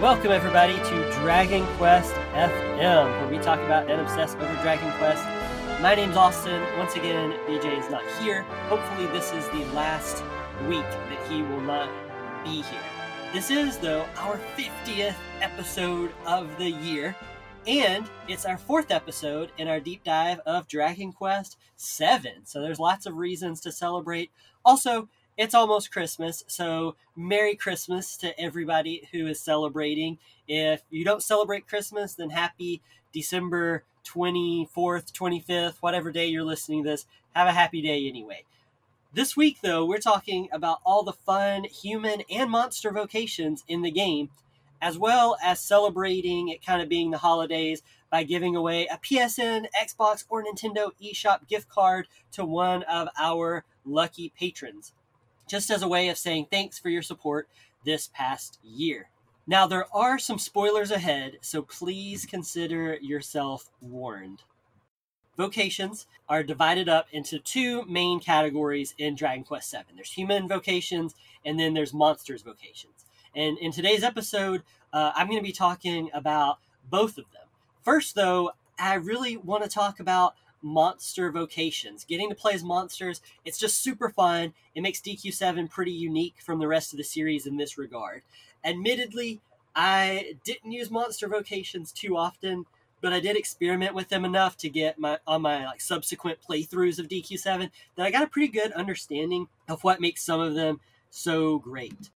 Welcome, everybody, to Dragon Quest FM, where we talk about and obsess over Dragon Quest. My name's Austin. Once again, BJ is not here. Hopefully, this is the last week that he will not be here. This is, though, our 50th episode of the year, and it's our fourth episode in our deep dive of Dragon Quest 7. So there's lots of reasons to celebrate. Also, it's almost Christmas, so Merry Christmas to everybody who is celebrating. If you don't celebrate Christmas, then happy December 24th, 25th, whatever day you're listening to this. Have a happy day anyway. This week, though, we're talking about all the fun human and monster vocations in the game, as well as celebrating it kind of being the holidays by giving away a PSN, Xbox, or Nintendo eShop gift card to one of our lucky patrons just as a way of saying thanks for your support this past year. Now, there are some spoilers ahead, so please consider yourself warned. Vocations are divided up into two main categories in Dragon Quest VII. There's human vocations, and then there's monsters vocations. And in today's episode, uh, I'm going to be talking about both of them. First, though, I really want to talk about monster vocations. Getting to play as monsters, it's just super fun. It makes DQ7 pretty unique from the rest of the series in this regard. Admittedly, I didn't use monster vocations too often, but I did experiment with them enough to get my on my like subsequent playthroughs of DQ7 that I got a pretty good understanding of what makes some of them so great.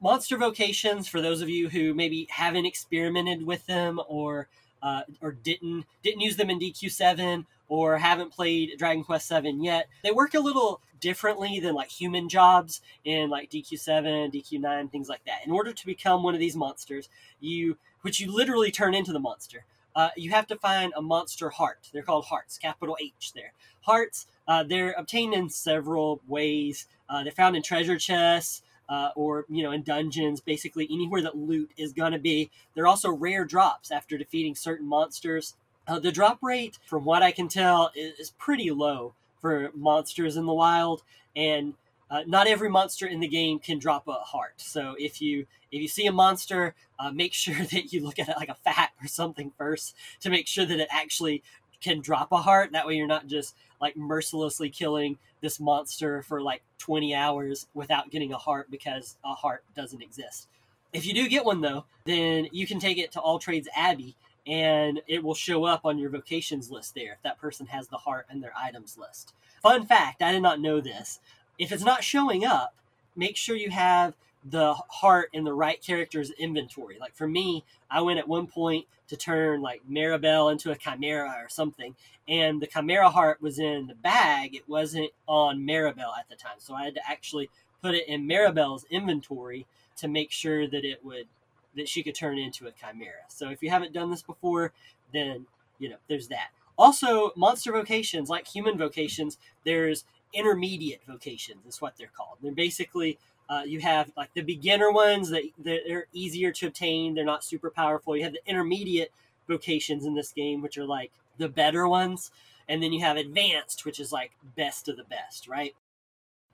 Monster vocations, for those of you who maybe haven't experimented with them or uh, or didn't didn't use them in DQ7 or haven't played Dragon Quest 7 yet, they work a little differently than like human jobs in like DQ7, DQ9, things like that. In order to become one of these monsters, you which you literally turn into the monster. Uh, you have to find a monster heart. They're called hearts, capital H there. Hearts, uh, they're obtained in several ways. Uh, they're found in treasure chests, uh, or you know in dungeons basically anywhere that loot is going to be they're also rare drops after defeating certain monsters uh, the drop rate from what i can tell is, pretty low for monsters in the wild and uh, not every monster in the game can drop a heart so if you if you see a monster uh, make sure that you look at it like a fat or something first to make sure that it actually can drop a heart that way you're not just like mercilessly killing this monster for like 20 hours without getting a heart because a heart doesn't exist. If you do get one though, then you can take it to All Trades Abbey and it will show up on your vocations list there if that person has the heart in their items list. Fun fact, I did not know this. If it's not showing up, make sure you have the heart in the right character's inventory. Like for me, I went at one point to turn like Maribel into a chimera or something, and the chimera heart was in the bag. It wasn't on Maribel at the time, so I had to actually put it in Maribel's inventory to make sure that it would that she could turn into a chimera. So if you haven't done this before, then you know there's that. Also, monster vocations like human vocations, there's intermediate vocations is what they're called. They're basically uh, you have like the beginner ones that they're easier to obtain. They're not super powerful. You have the intermediate vocations in this game, which are like the better ones, and then you have advanced, which is like best of the best, right?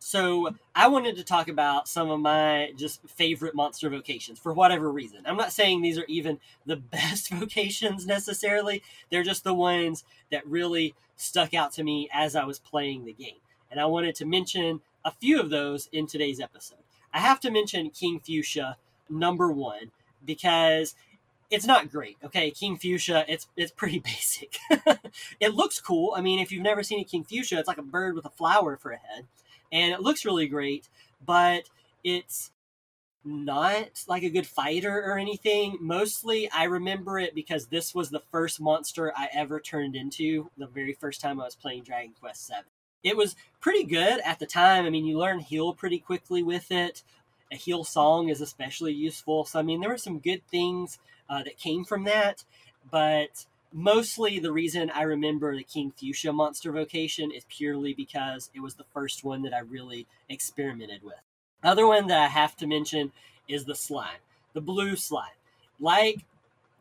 So I wanted to talk about some of my just favorite monster vocations for whatever reason. I'm not saying these are even the best vocations necessarily. They're just the ones that really stuck out to me as I was playing the game. And I wanted to mention a few of those in today's episode. I have to mention King Fuchsia number one because it's not great. Okay, King Fuchsia, it's it's pretty basic. it looks cool. I mean, if you've never seen a King Fuchsia, it's like a bird with a flower for a head, and it looks really great. But it's not like a good fighter or anything. Mostly, I remember it because this was the first monster I ever turned into. The very first time I was playing Dragon Quest Seven it was pretty good at the time. I mean, you learn heal pretty quickly with it. A heal song is especially useful. So, I mean, there were some good things uh, that came from that, but mostly the reason I remember the King Fuchsia monster vocation is purely because it was the first one that I really experimented with. Other one that I have to mention is the slime, the blue slime. Like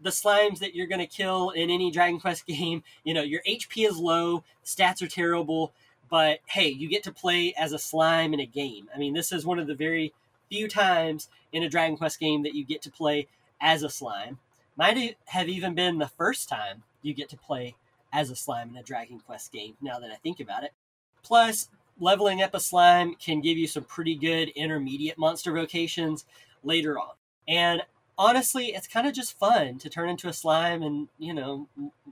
the slimes that you're going to kill in any Dragon Quest game, you know, your HP is low, stats are terrible, but hey, you get to play as a slime in a game. I mean, this is one of the very few times in a Dragon Quest game that you get to play as a slime. Might have even been the first time you get to play as a slime in a Dragon Quest game, now that I think about it. Plus, leveling up a slime can give you some pretty good intermediate monster vocations later on. And honestly, it's kind of just fun to turn into a slime and, you know,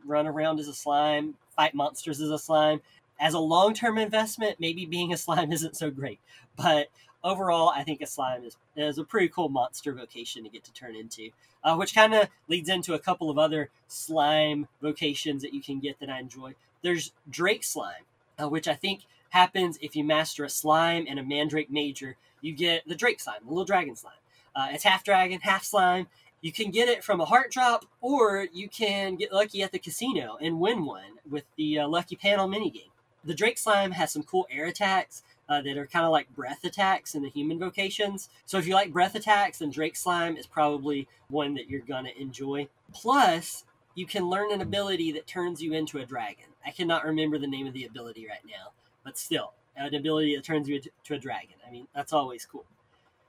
run around as a slime, fight monsters as a slime. As a long term investment, maybe being a slime isn't so great. But overall, I think a slime is, is a pretty cool monster vocation to get to turn into, uh, which kind of leads into a couple of other slime vocations that you can get that I enjoy. There's Drake Slime, uh, which I think happens if you master a slime and a Mandrake Major. You get the Drake Slime, the little dragon slime. Uh, it's half dragon, half slime. You can get it from a heart drop, or you can get lucky at the casino and win one with the uh, Lucky Panel minigame. The Drake Slime has some cool air attacks uh, that are kind of like breath attacks in the human vocations. So if you like breath attacks, then Drake Slime is probably one that you're to enjoy. Plus, you can learn an ability that turns you into a dragon. I cannot remember the name of the ability right now, but still, an ability that turns you into a dragon. I mean, that's always cool.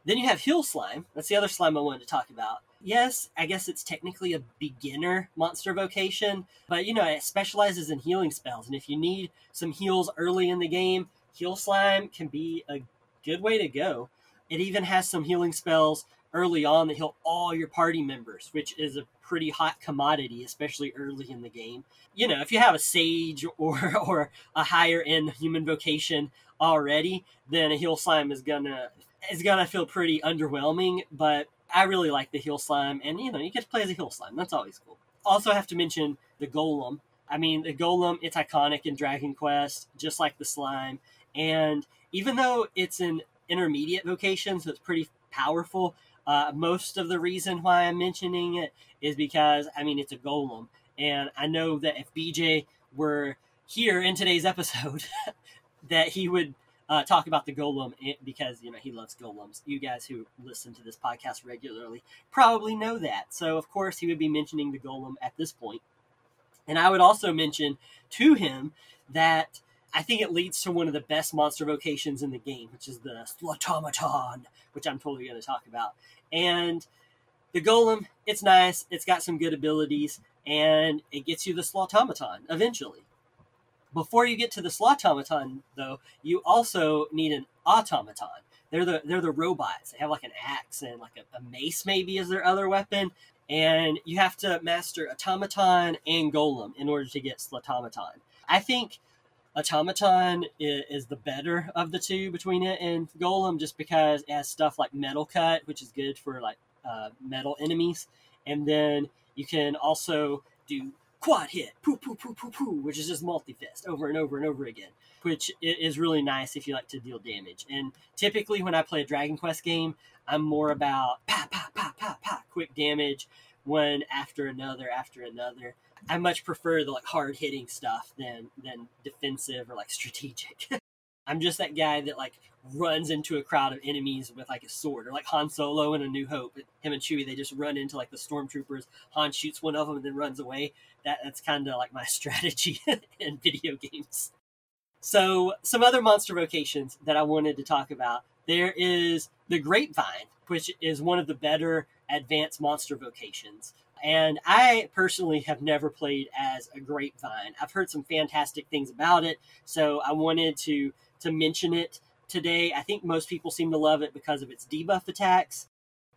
Then you have Heal Slime. That's the other slime I wanted to talk about. Yes, I guess it's technically a beginner monster vocation, but you know, it specializes in healing spells. And if you need some heals early in the game, Heal Slime can be a good way to go. It even has some healing spells early on that heal all your party members, which is a pretty hot commodity, especially early in the game. You know, if you have a sage or or a higher end human vocation already, then a heal slime is gonna is gonna feel pretty underwhelming. But I really like the heal slime, and you know, you get to play as a heal slime. That's always cool. Also, have to mention the golem. I mean, the golem it's iconic in Dragon Quest, just like the slime. And even though it's an intermediate vocation, so it's pretty powerful, uh, most of the reason why I'm mentioning it is because, I mean, it's a golem. And I know that if BJ were here in today's episode, that he would uh, talk about the golem eh, because, you know, he loves golems. You guys who listen to this podcast regularly probably know that. So, of course, he would be mentioning the golem at this point. And I would also mention to him that I think it leads to one of the best monster vocations in the game, which is the Slotomaton, which I'm totally going to talk about. And the Golem, it's nice, it's got some good abilities, and it gets you the Slotomaton eventually. Before you get to the Slotomaton, though, you also need an automaton. They're the they're the robots. They have like an axe and like a, a mace, maybe, as their other weapon. And you have to master automaton and golem in order to get Slotomaton. I think Automaton is, is, the better of the two between it and Golem, just because it has stuff like Metal Cut, which is good for like uh, metal enemies, and then you can also do quad hit, poo poo poo poo poo, which is just multi fist over and over and over again, which is really nice if you like to deal damage. And typically, when I play a Dragon Quest game, I'm more about pa pa pa pa pa, quick damage, one after another after another. I much prefer the like hard hitting stuff than than defensive or like strategic. I'm just that guy that like runs into a crowd of enemies with like a sword, or like Han Solo in A New Hope. Him and Chewie, they just run into like the stormtroopers. Han shoots one of them and then runs away. That that's kind of like my strategy in video games. So some other monster vocations that I wanted to talk about. There is the Grapevine, which is one of the better advanced monster vocations. And I personally have never played as a grapevine. I've heard some fantastic things about it, so I wanted to to mention it today. I think most people seem to love it because of its debuff attacks.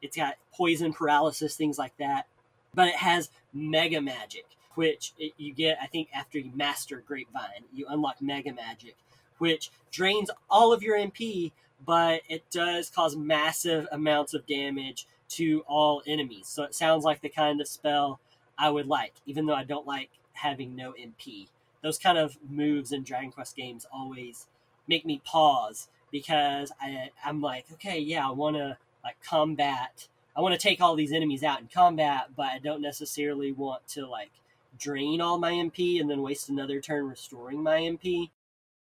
It's got poison, paralysis, things like that. But it has mega magic, which it, you get, I think, after you master Grapevine. You unlock mega magic, which drains all of your MP, but it does cause massive amounts of damage to all enemies. So it sounds like the kind of spell I would like, even though I don't like having no MP. Those kind of moves in Dragon Quest games always make me pause because I, I'm like, okay, yeah, I want to like combat. I want to take all these enemies out in combat, but I don't necessarily want to like drain all my MP and then waste another turn restoring my MP.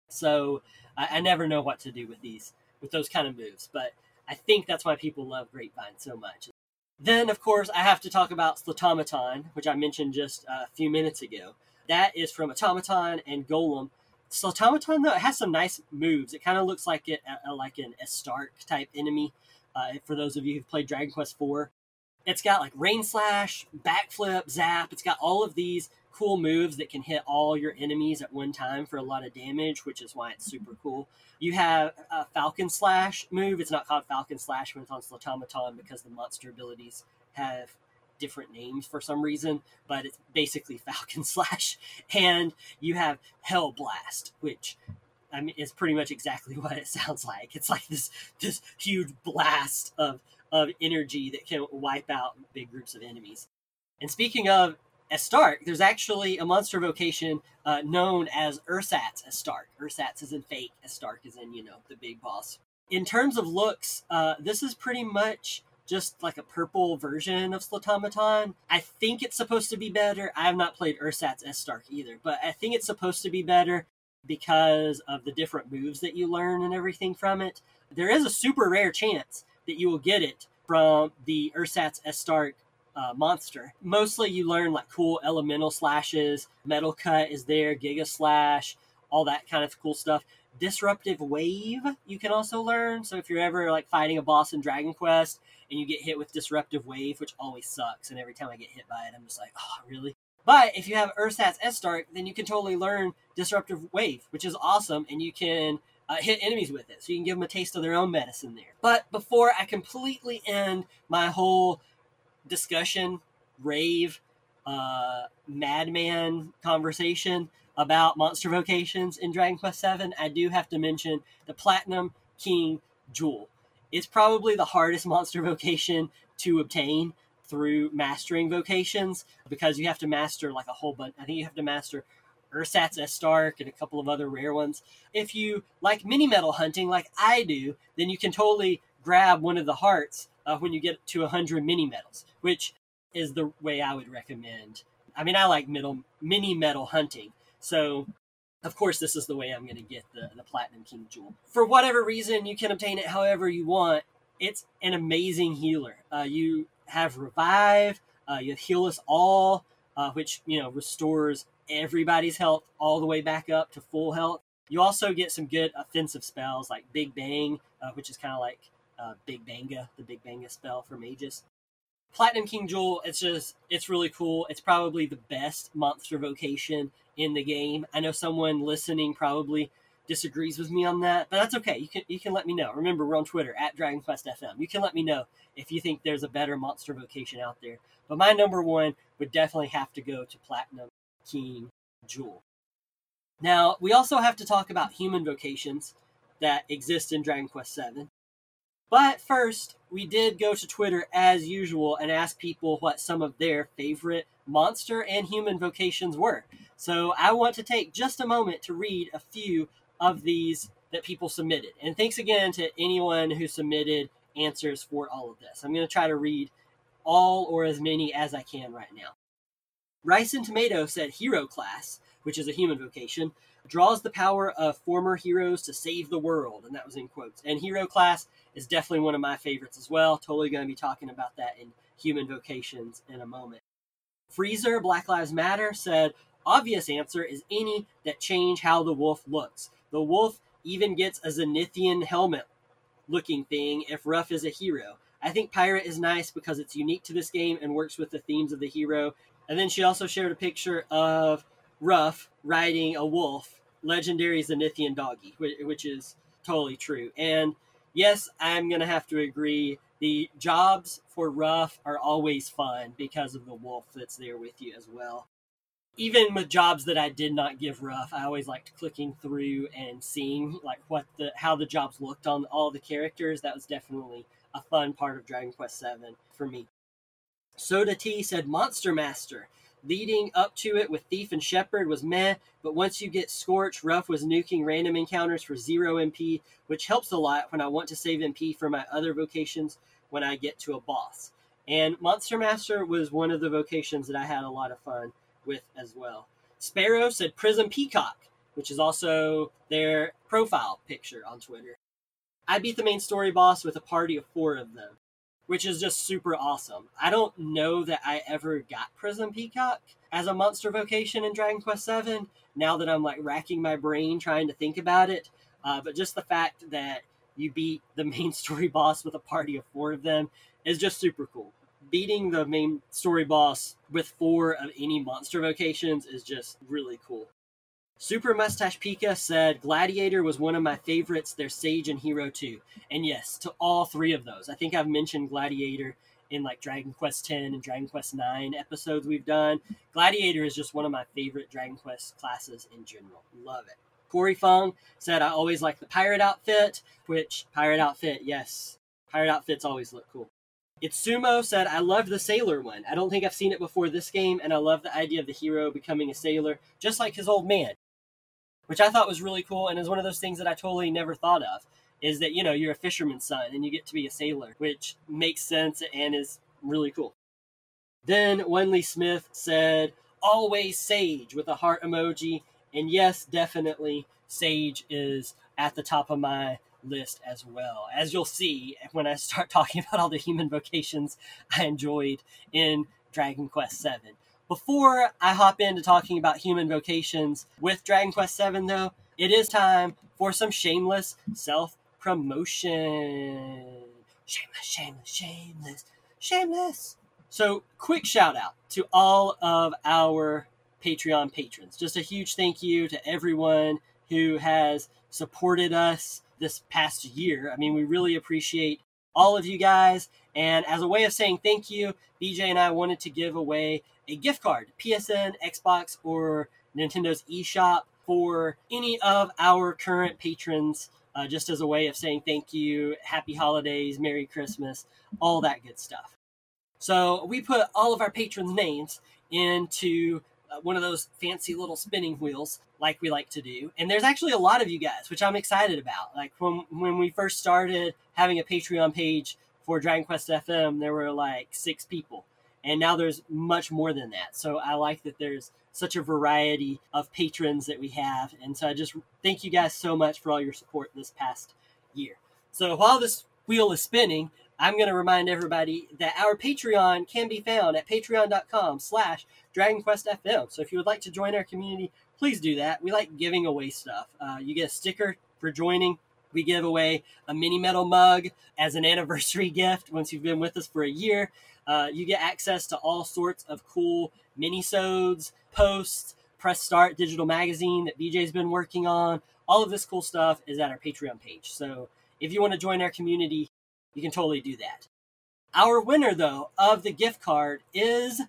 So I, I never know what to do with these with those kind of moves. But I think that's why people love Grapevine so much. Then, of course, I have to talk about Slotomaton, which I mentioned just a few minutes ago. That is from Automaton and Golem. Slotomaton, though, it has some nice moves. It kind of looks like it, uh, like an Stark type enemy. Uh, for those of you who've played Dragon Quest IV, It's got like rain slash, backflip, zap. It's got all of these cool moves that can hit all your enemies at one time for a lot of damage, which is why it's super cool. You have a Falcon Slash move. It's not called Falcon Slash when it's on Slotomaton because the monster abilities have different names for some reason, but it's basically Falcon Slash. And you have Hell Blast, which I mean is pretty much exactly what it sounds like. It's like this this huge blast of of energy that can wipe out big groups of enemies. And speaking of Astark, there's actually a monster vocation uh, known as Ursats Astark. Ursats is in fake, Astark is in, you know, the big boss. In terms of looks, uh, this is pretty much just like a purple version of Slotomaton. I think it's supposed to be better. I have not played Ursats Astark either, but I think it's supposed to be better because of the different moves that you learn and everything from it. There is a super rare chance that you will get it from the Ursats Astark uh, monster. Mostly you learn like cool elemental slashes, metal cut is there, giga slash, all that kind of cool stuff. Disruptive wave you can also learn. So if you're ever like fighting a boss in Dragon Quest and you get hit with disruptive wave, which always sucks, and every time I get hit by it, I'm just like, oh really? But if you have Ursats Astark, then you can totally learn disruptive wave, which is awesome, and you can uh, hit enemies with it. So you can give them a taste of their own medicine there. But before I completely end my whole discussion, rave, uh, madman conversation about monster vocations in Dragon Quest VII, I do have to mention the Platinum King Jewel. It's probably the hardest monster vocation to obtain through mastering vocations because you have to master like a whole bunch. I think you have to master Ursats Astark and a couple of other rare ones. If you like mini medal hunting like I do, then you can totally grab one of the hearts uh, when you get to 100 mini medals, which is the way I would recommend. I mean, I like middle mini medal hunting, so of course this is the way I'm going to get the the Platinum King Jewel. For whatever reason, you can obtain it however you want. It's an amazing healer. Uh, you have revive. Uh, you heal us all, uh, which you know restores everybody's health all the way back up to full health. You also get some good offensive spells like Big Bang, uh, which is kind of like uh, Big Banga, the Big Banga spell for mages. Platinum King Jewel, it's just, it's really cool. It's probably the best monster vocation in the game. I know someone listening probably disagrees with me on that, but that's okay. You can you can let me know. Remember, we're on Twitter at Dragon Quest FM. You can let me know if you think there's a better monster vocation out there. But my number one would definitely have to go to Platinum King Jewel. Now, we also have to talk about human vocations that exist in Dragon Quest VII. But first, we did go to Twitter as usual and ask people what some of their favorite monster and human vocations were. So I want to take just a moment to read a few of these that people submitted. And thanks again to anyone who submitted answers for all of this. I'm going to try to read all or as many as I can right now. Rice and Tomato said hero class, which is a human vocation, draws the power of former heroes to save the world. And that was in quotes. And hero class is definitely one of my favorites as well. Totally going to be talking about that in human vocations in a moment. Freezer, Black Lives Matter, said, obvious answer is any that change how the wolf looks. The wolf even gets a Zenithian helmet looking thing if Ruff is a hero. I think Pirate is nice because it's unique to this game and works with the themes of the hero. And then she also shared a picture of Ruff riding a wolf, legendary Zenithian doggy, which is totally true. And yes, I'm going to have to agree. The jobs for Ruff are always fun because of the wolf that's there with you as well. Even with jobs that I did not give Ruff, I always liked clicking through and seeing like what the how the jobs looked on all the characters. That was definitely a fun part of Dragon Quest VII for me. Soda T said Monster Master. Leading up to it with Thief and Shepherd was meh, but once you get Scorch, Ruff was nuking random encounters for zero MP, which helps a lot when I want to save MP for my other vocations when I get to a boss. And Monster Master was one of the vocations that I had a lot of fun with as well. Sparrow said Prism Peacock, which is also their profile picture on Twitter. I beat the main story boss with a party of four of them which is just super awesome. I don't know that I ever got Prism Peacock as a monster vocation in Dragon Quest VII. Now that I'm like racking my brain trying to think about it, uh, but just the fact that you beat the main story boss with a party of four of them is just super cool. beating the main story boss with four of any monster vocations is just really cool. Super Mustache Pika said Gladiator was one of my favorites. Their Sage and Hero too, and yes, to all three of those. I think I've mentioned Gladiator in like Dragon Quest X and Dragon Quest Nine episodes we've done. Gladiator is just one of my favorite Dragon Quest classes in general. Love it. Corey Fung said I always like the pirate outfit, which pirate outfit, yes, pirate outfits always look cool. Itsumo said, I loved the sailor one. I don't think I've seen it before this game, and I love the idea of the hero becoming a sailor, just like his old man which I thought was really cool and is one of those things that I totally never thought of. Is that you know you're a fisherman's son and you get to be a sailor, which makes sense and is really cool. Then Wenley Smith said, "Always Sage" with a heart emoji, and yes, definitely Sage is at the top of my list as well. As you'll see when I start talking about all the human vocations I enjoyed in Dragon Quest VII. Before I hop into talking about human vocations with Dragon Quest VII, though, it is time for some shameless self promotion. Shameless, shameless, shameless, shameless. So, quick shout out to all of our Patreon patrons. Just a huge thank you to everyone who has supported us this past year. I mean, we really appreciate all of you guys. And as a way of saying thank you, BJ and I wanted to give away a gift card, PSN, Xbox, or Nintendo's eShop for any of our current patrons, uh, just as a way of saying thank you, happy holidays, Merry Christmas, all that good stuff. So we put all of our patrons' names into Uh, one of those fancy little spinning wheels like we like to do. And there's actually a lot of you guys, which I'm excited about. Like when when we first started having a Patreon page for Dragon Quest FM, there were like six people and now there's much more than that. So I like that there's such a variety of patrons that we have, and so I just thank you guys so much for all your support this past year. So while this wheel is spinning, I'm going to remind everybody that our Patreon can be found at patreon.com slash dragonquestfm. So if you would like to join our community, please do that. We like giving away stuff. Uh, you get a sticker for joining. We give away a mini medal mug as an anniversary gift once you've been with us for a year. Uh, you get access to all sorts of cool mini-sodes, posts, press start digital magazine that BJ's been working on. All of this cool stuff is at our Patreon page. So if you want to join our community, you can totally do that. Our winner, though, of the gift card is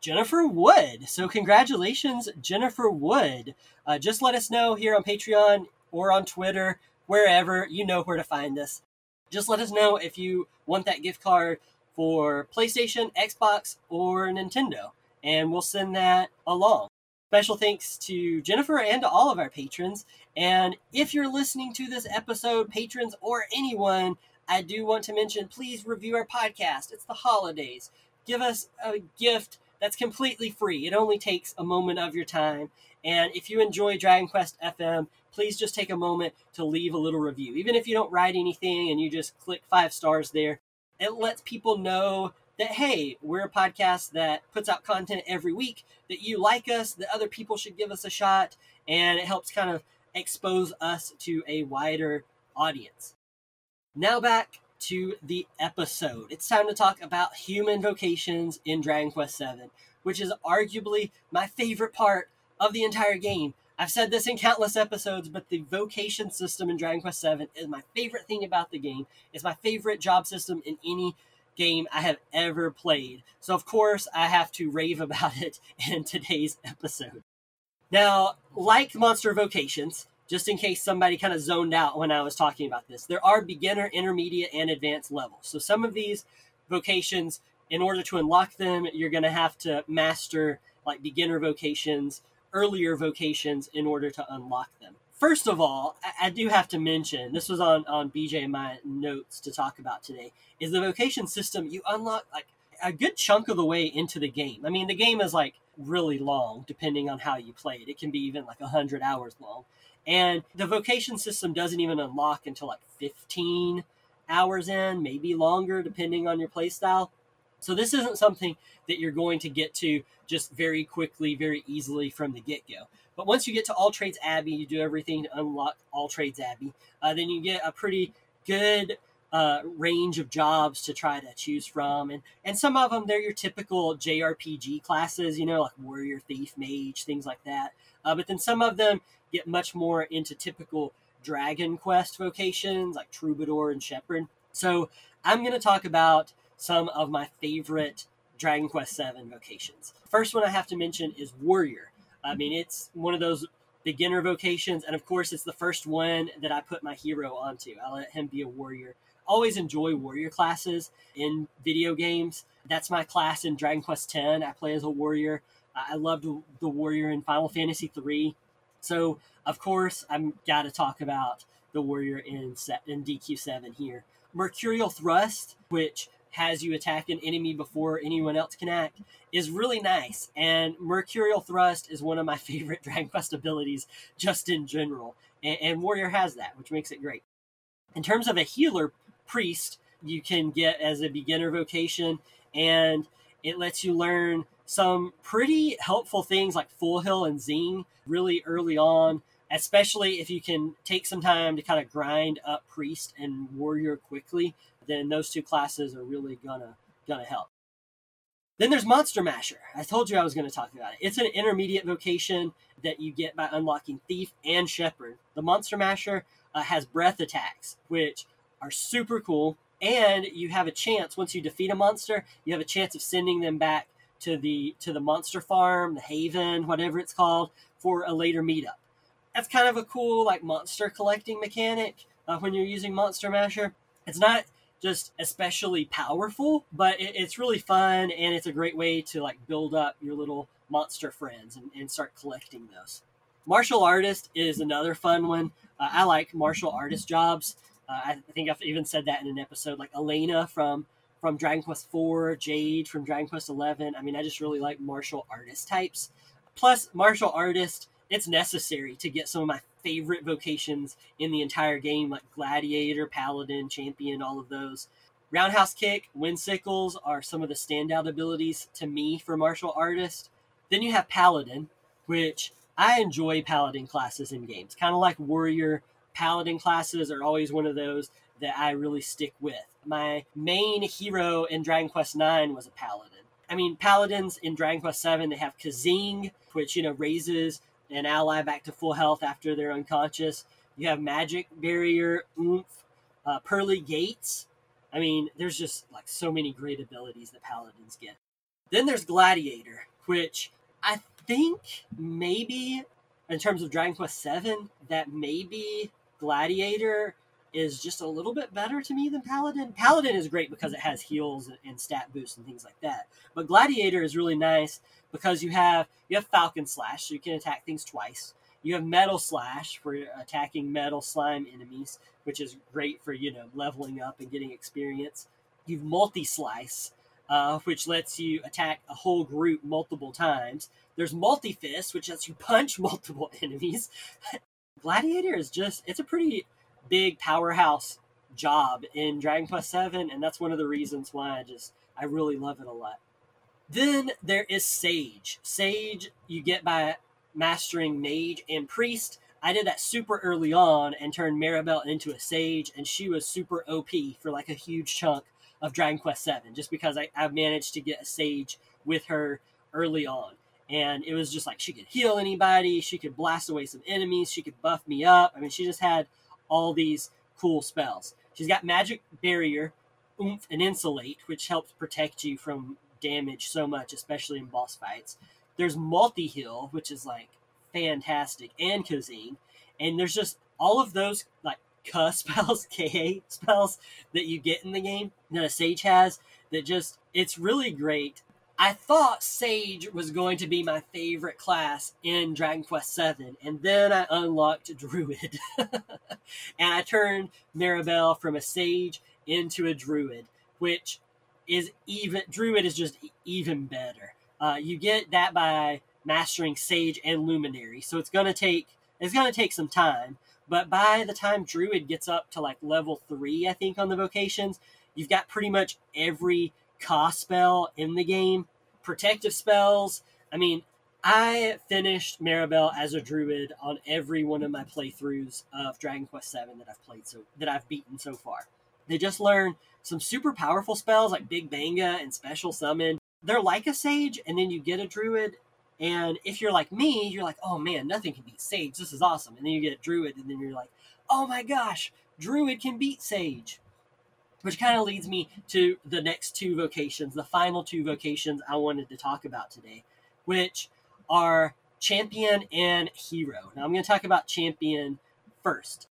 Jennifer Wood. So congratulations, Jennifer Wood. Uh, just let us know here on Patreon or on Twitter, wherever you know where to find us. Just let us know if you want that gift card for PlayStation, Xbox, or Nintendo, and we'll send that along. Special thanks to Jennifer and to all of our patrons. And if you're listening to this episode, patrons or anyone, I do want to mention please review our podcast. It's the holidays. Give us a gift that's completely free. It only takes a moment of your time. And if you enjoy Dragon Quest FM, please just take a moment to leave a little review. Even if you don't write anything and you just click five stars there, it lets people know that hey we're a podcast that puts out content every week that you like us that other people should give us a shot and it helps kind of expose us to a wider audience now back to the episode it's time to talk about human vocations in dragon quest VII which is arguably my favorite part of the entire game I've said this in countless episodes, but the vocation system in Dragon Quest VII is my favorite thing about the game. It's my favorite job system in any game I have ever played. So, of course, I have to rave about it in today's episode. Now, like Monster Vocations, just in case somebody kind of zoned out when I was talking about this, there are beginner, intermediate, and advanced levels. So, some of these vocations, in order to unlock them, you're going to have to master like beginner vocations earlier vocations in order to unlock them. First of all, I, do have to mention this was on on BJ and my notes to talk about today. Is the vocation system you unlock like a good chunk of the way into the game. I mean, the game is like really long depending on how you play it. It can be even like 100 hours long. And the vocation system doesn't even unlock until like 15 hours in, maybe longer depending on your playstyle. So this isn't something that you're going to get to just very quickly, very easily from the get go. But once you get to All Trades Abbey, you do everything to unlock All Trades Abbey. Uh, then you get a pretty good uh, range of jobs to try to choose from, and and some of them they're your typical JRPG classes, you know, like warrior, thief, mage, things like that. Uh, but then some of them get much more into typical Dragon Quest vocations like troubadour and shepherd. So I'm going to talk about some of my favorite Dragon Quest VII vocations. First one I have to mention is warrior. I mean, it's one of those beginner vocations, and of course, it's the first one that I put my hero onto. I let him be a warrior always enjoy warrior classes in video games. That's my class in Dragon Quest X. I play as a warrior. I loved the warrior in Final Fantasy III. So, of course, I'm got to talk about the warrior in in DQ7 here. Mercurial Thrust, which has you attack an enemy before anyone else can act, is really nice. And Mercurial Thrust is one of my favorite Dragon Quest abilities, just in general. And, and Warrior has that, which makes it great. In terms of a healer priest you can get as a beginner vocation and it lets you learn some pretty helpful things like full heal and zing really early on especially if you can take some time to kind of grind up priest and warrior quickly then those two classes are really gonna gonna help. Then there's monster masher. I told you i was going to talk about it. It's an intermediate vocation that you get by unlocking thief and shepherd. The monster masher uh, has breath attacks which are super cool. And you have a chance once you defeat a monster, you have a chance of sending them back to the to the monster farm, the haven, whatever it's called, for a later meetup. That's kind of a cool like monster collecting mechanic uh, when you're using Monster Masher. It's not just especially powerful, but it, it's really fun and it's a great way to like build up your little monster friends and, and start collecting those. Martial artist is another fun one. Uh, I like martial artist jobs. Uh, I think I've even said that in an episode, like Alena from from Dragon Quest IV, Jade from Dragon Quest Eleven. I mean, I just really like martial artist types. Plus, martial artist, it's necessary to get some of my favorite vocations in the entire game, like Gladiator, Paladin, Champion, all of those. Roundhouse Kick, Wind Sickles are some of the standout abilities to me for martial artist. Then you have Paladin, which I enjoy Paladin classes in games, kind of like Warrior paladin classes are always one of those that I really stick with. My main hero in Dragon Quest IX was a paladin. I mean, paladins in Dragon Quest VII, they have Kazing, which, you know, raises an ally back to full health after they're unconscious. You have Magic Barrier, Oomph, uh, Pearly Gates. I mean, there's just like so many great abilities that paladins get. Then there's Gladiator, which I think maybe in terms of Dragon Quest VII, that maybe Gladiator is just a little bit better to me than Paladin. Paladin is great because it has heals and stat boosts and things like that. But Gladiator is really nice because you have you have Falcon Slash, so you can attack things twice. You have Metal Slash for attacking metal slime enemies, which is great for you know leveling up and getting experience. You've Multi Slice, uh, which lets you attack a whole group multiple times. There's Multi Fist, which lets you punch multiple enemies. Gladiator is just it's a pretty big powerhouse job in Dragon Quest VII, and that's one of the reasons why I just I really love it a lot. Then there is Sage. Sage you get by mastering Mage and Priest. I did that super early on and turned Maribel into a Sage, and she was super OP for like a huge chunk of Dragon Quest VII, just because I, I managed to get a Sage with her early on and it was just like she could heal anybody, she could blast away some enemies, she could buff me up. I mean, she just had all these cool spells. She's got magic barrier, oomph, and insulate, which helps protect you from damage so much, especially in boss fights. There's multi heal, which is like fantastic, and Kazing, and there's just all of those like K spells, KA spells that you get in the game that a sage has. That just it's really great I thought Sage was going to be my favorite class in Dragon Quest VII, and then I unlocked Druid. and I turned Maribel from a Sage into a Druid, which is even, Druid is just even better. Uh, you get that by mastering Sage and Luminary, so it's gonna take, it's gonna take some time, but by the time Druid gets up to like level 3, I think, on the vocations, you've got pretty much every cost spell in the game, protective spells. I mean, I finished Maribel as a druid on every one of my playthroughs of Dragon Quest VII that I've played so that I've beaten so far. They just learn some super powerful spells like Big Banga and Special Summon. They're like a Sage, and then you get a Druid. And if you're like me, you're like, oh man, nothing can beat Sage. This is awesome. And then you get Druid, and then you're like, oh my gosh, Druid can beat Sage. Which kind of leads me to the next two vocations, the final two vocations I wanted to talk about today, which are champion and hero. Now I'm going to talk about champion first.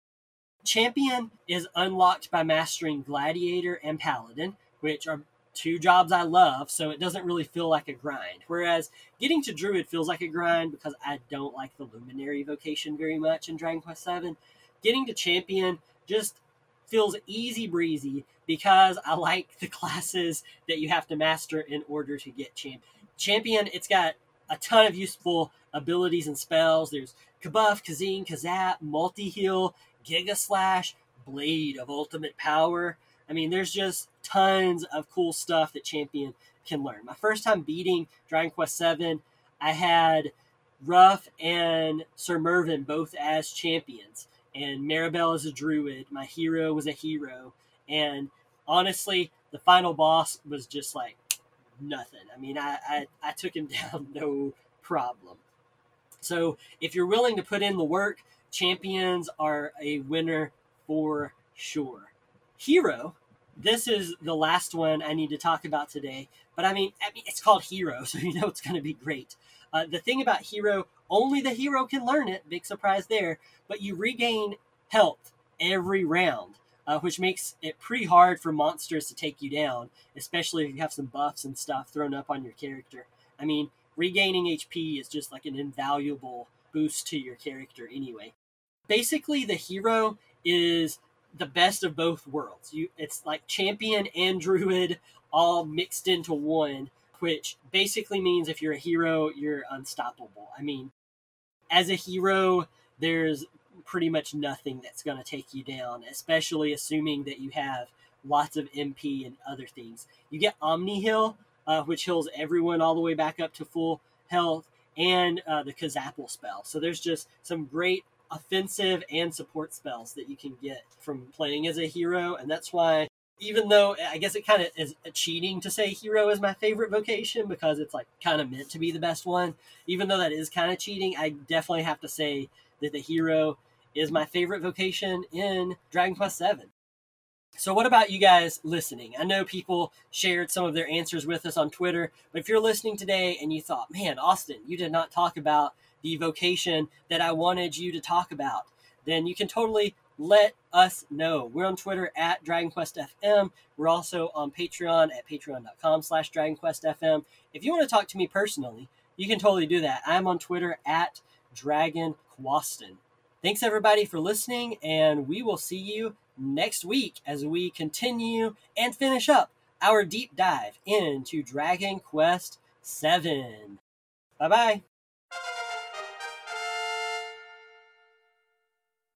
Champion is unlocked by mastering Gladiator and Paladin, which are two jobs I love, so it doesn't really feel like a grind. Whereas getting to Druid feels like a grind because I don't like the Luminary vocation very much in Dragon Quest VII. Getting to Champion just feels easy breezy because I like the classes that you have to master in order to get champion. Champion, it's got a ton of useful abilities and spells. There's Kabuff, Kazing, Kazap, Multi Heal, Giga Slash, Blade of Ultimate Power. I mean, there's just tons of cool stuff that Champion can learn. My first time beating Dragon Quest VII, I had Ruff and Sir Mervin both as champions, and Maribel is a druid. My hero was a hero, and honestly, the final boss was just like nothing. I mean, I, I, I took him down no problem. So if you're willing to put in the work, champions are a winner for sure. Hero, this is the last one I need to talk about today. But I mean, I mean it's called Hero, so you know it's going to be great. Uh, the thing about Hero, only the hero can learn it. Big surprise there. But you regain health every round uh, which makes it pretty hard for monsters to take you down, especially if you have some buffs and stuff thrown up on your character. I mean, regaining HP is just like an invaluable boost to your character anyway. Basically, the hero is the best of both worlds. You, it's like champion and druid all mixed into one, which basically means if you're a hero, you're unstoppable. I mean, as a hero, there's pretty much nothing that's going to take you down, especially assuming that you have lots of MP and other things. You get Omni Heal, uh, which heals everyone all the way back up to full health, and uh, the Kazapple spell. So there's just some great offensive and support spells that you can get from playing as a hero, and that's why. Even though I guess it kind of is cheating to say hero is my favorite vocation because it's like kind of meant to be the best one. Even though that is kind of cheating, I definitely have to say that the hero is my favorite vocation in Dragon Quest VII. So, what about you guys listening? I know people shared some of their answers with us on Twitter, but if you're listening today and you thought, man, Austin, you did not talk about the vocation that I wanted you to talk about, then you can totally let us know. We're on Twitter at DragonQuestFM. We're also on Patreon at patreon.com slash DragonQuestFM. If you want to talk to me personally, you can totally do that. I'm on Twitter at DragonQuaston. Thanks everybody for listening, and we will see you next week as we continue and finish up our deep dive into Dragon Quest VII. Bye bye.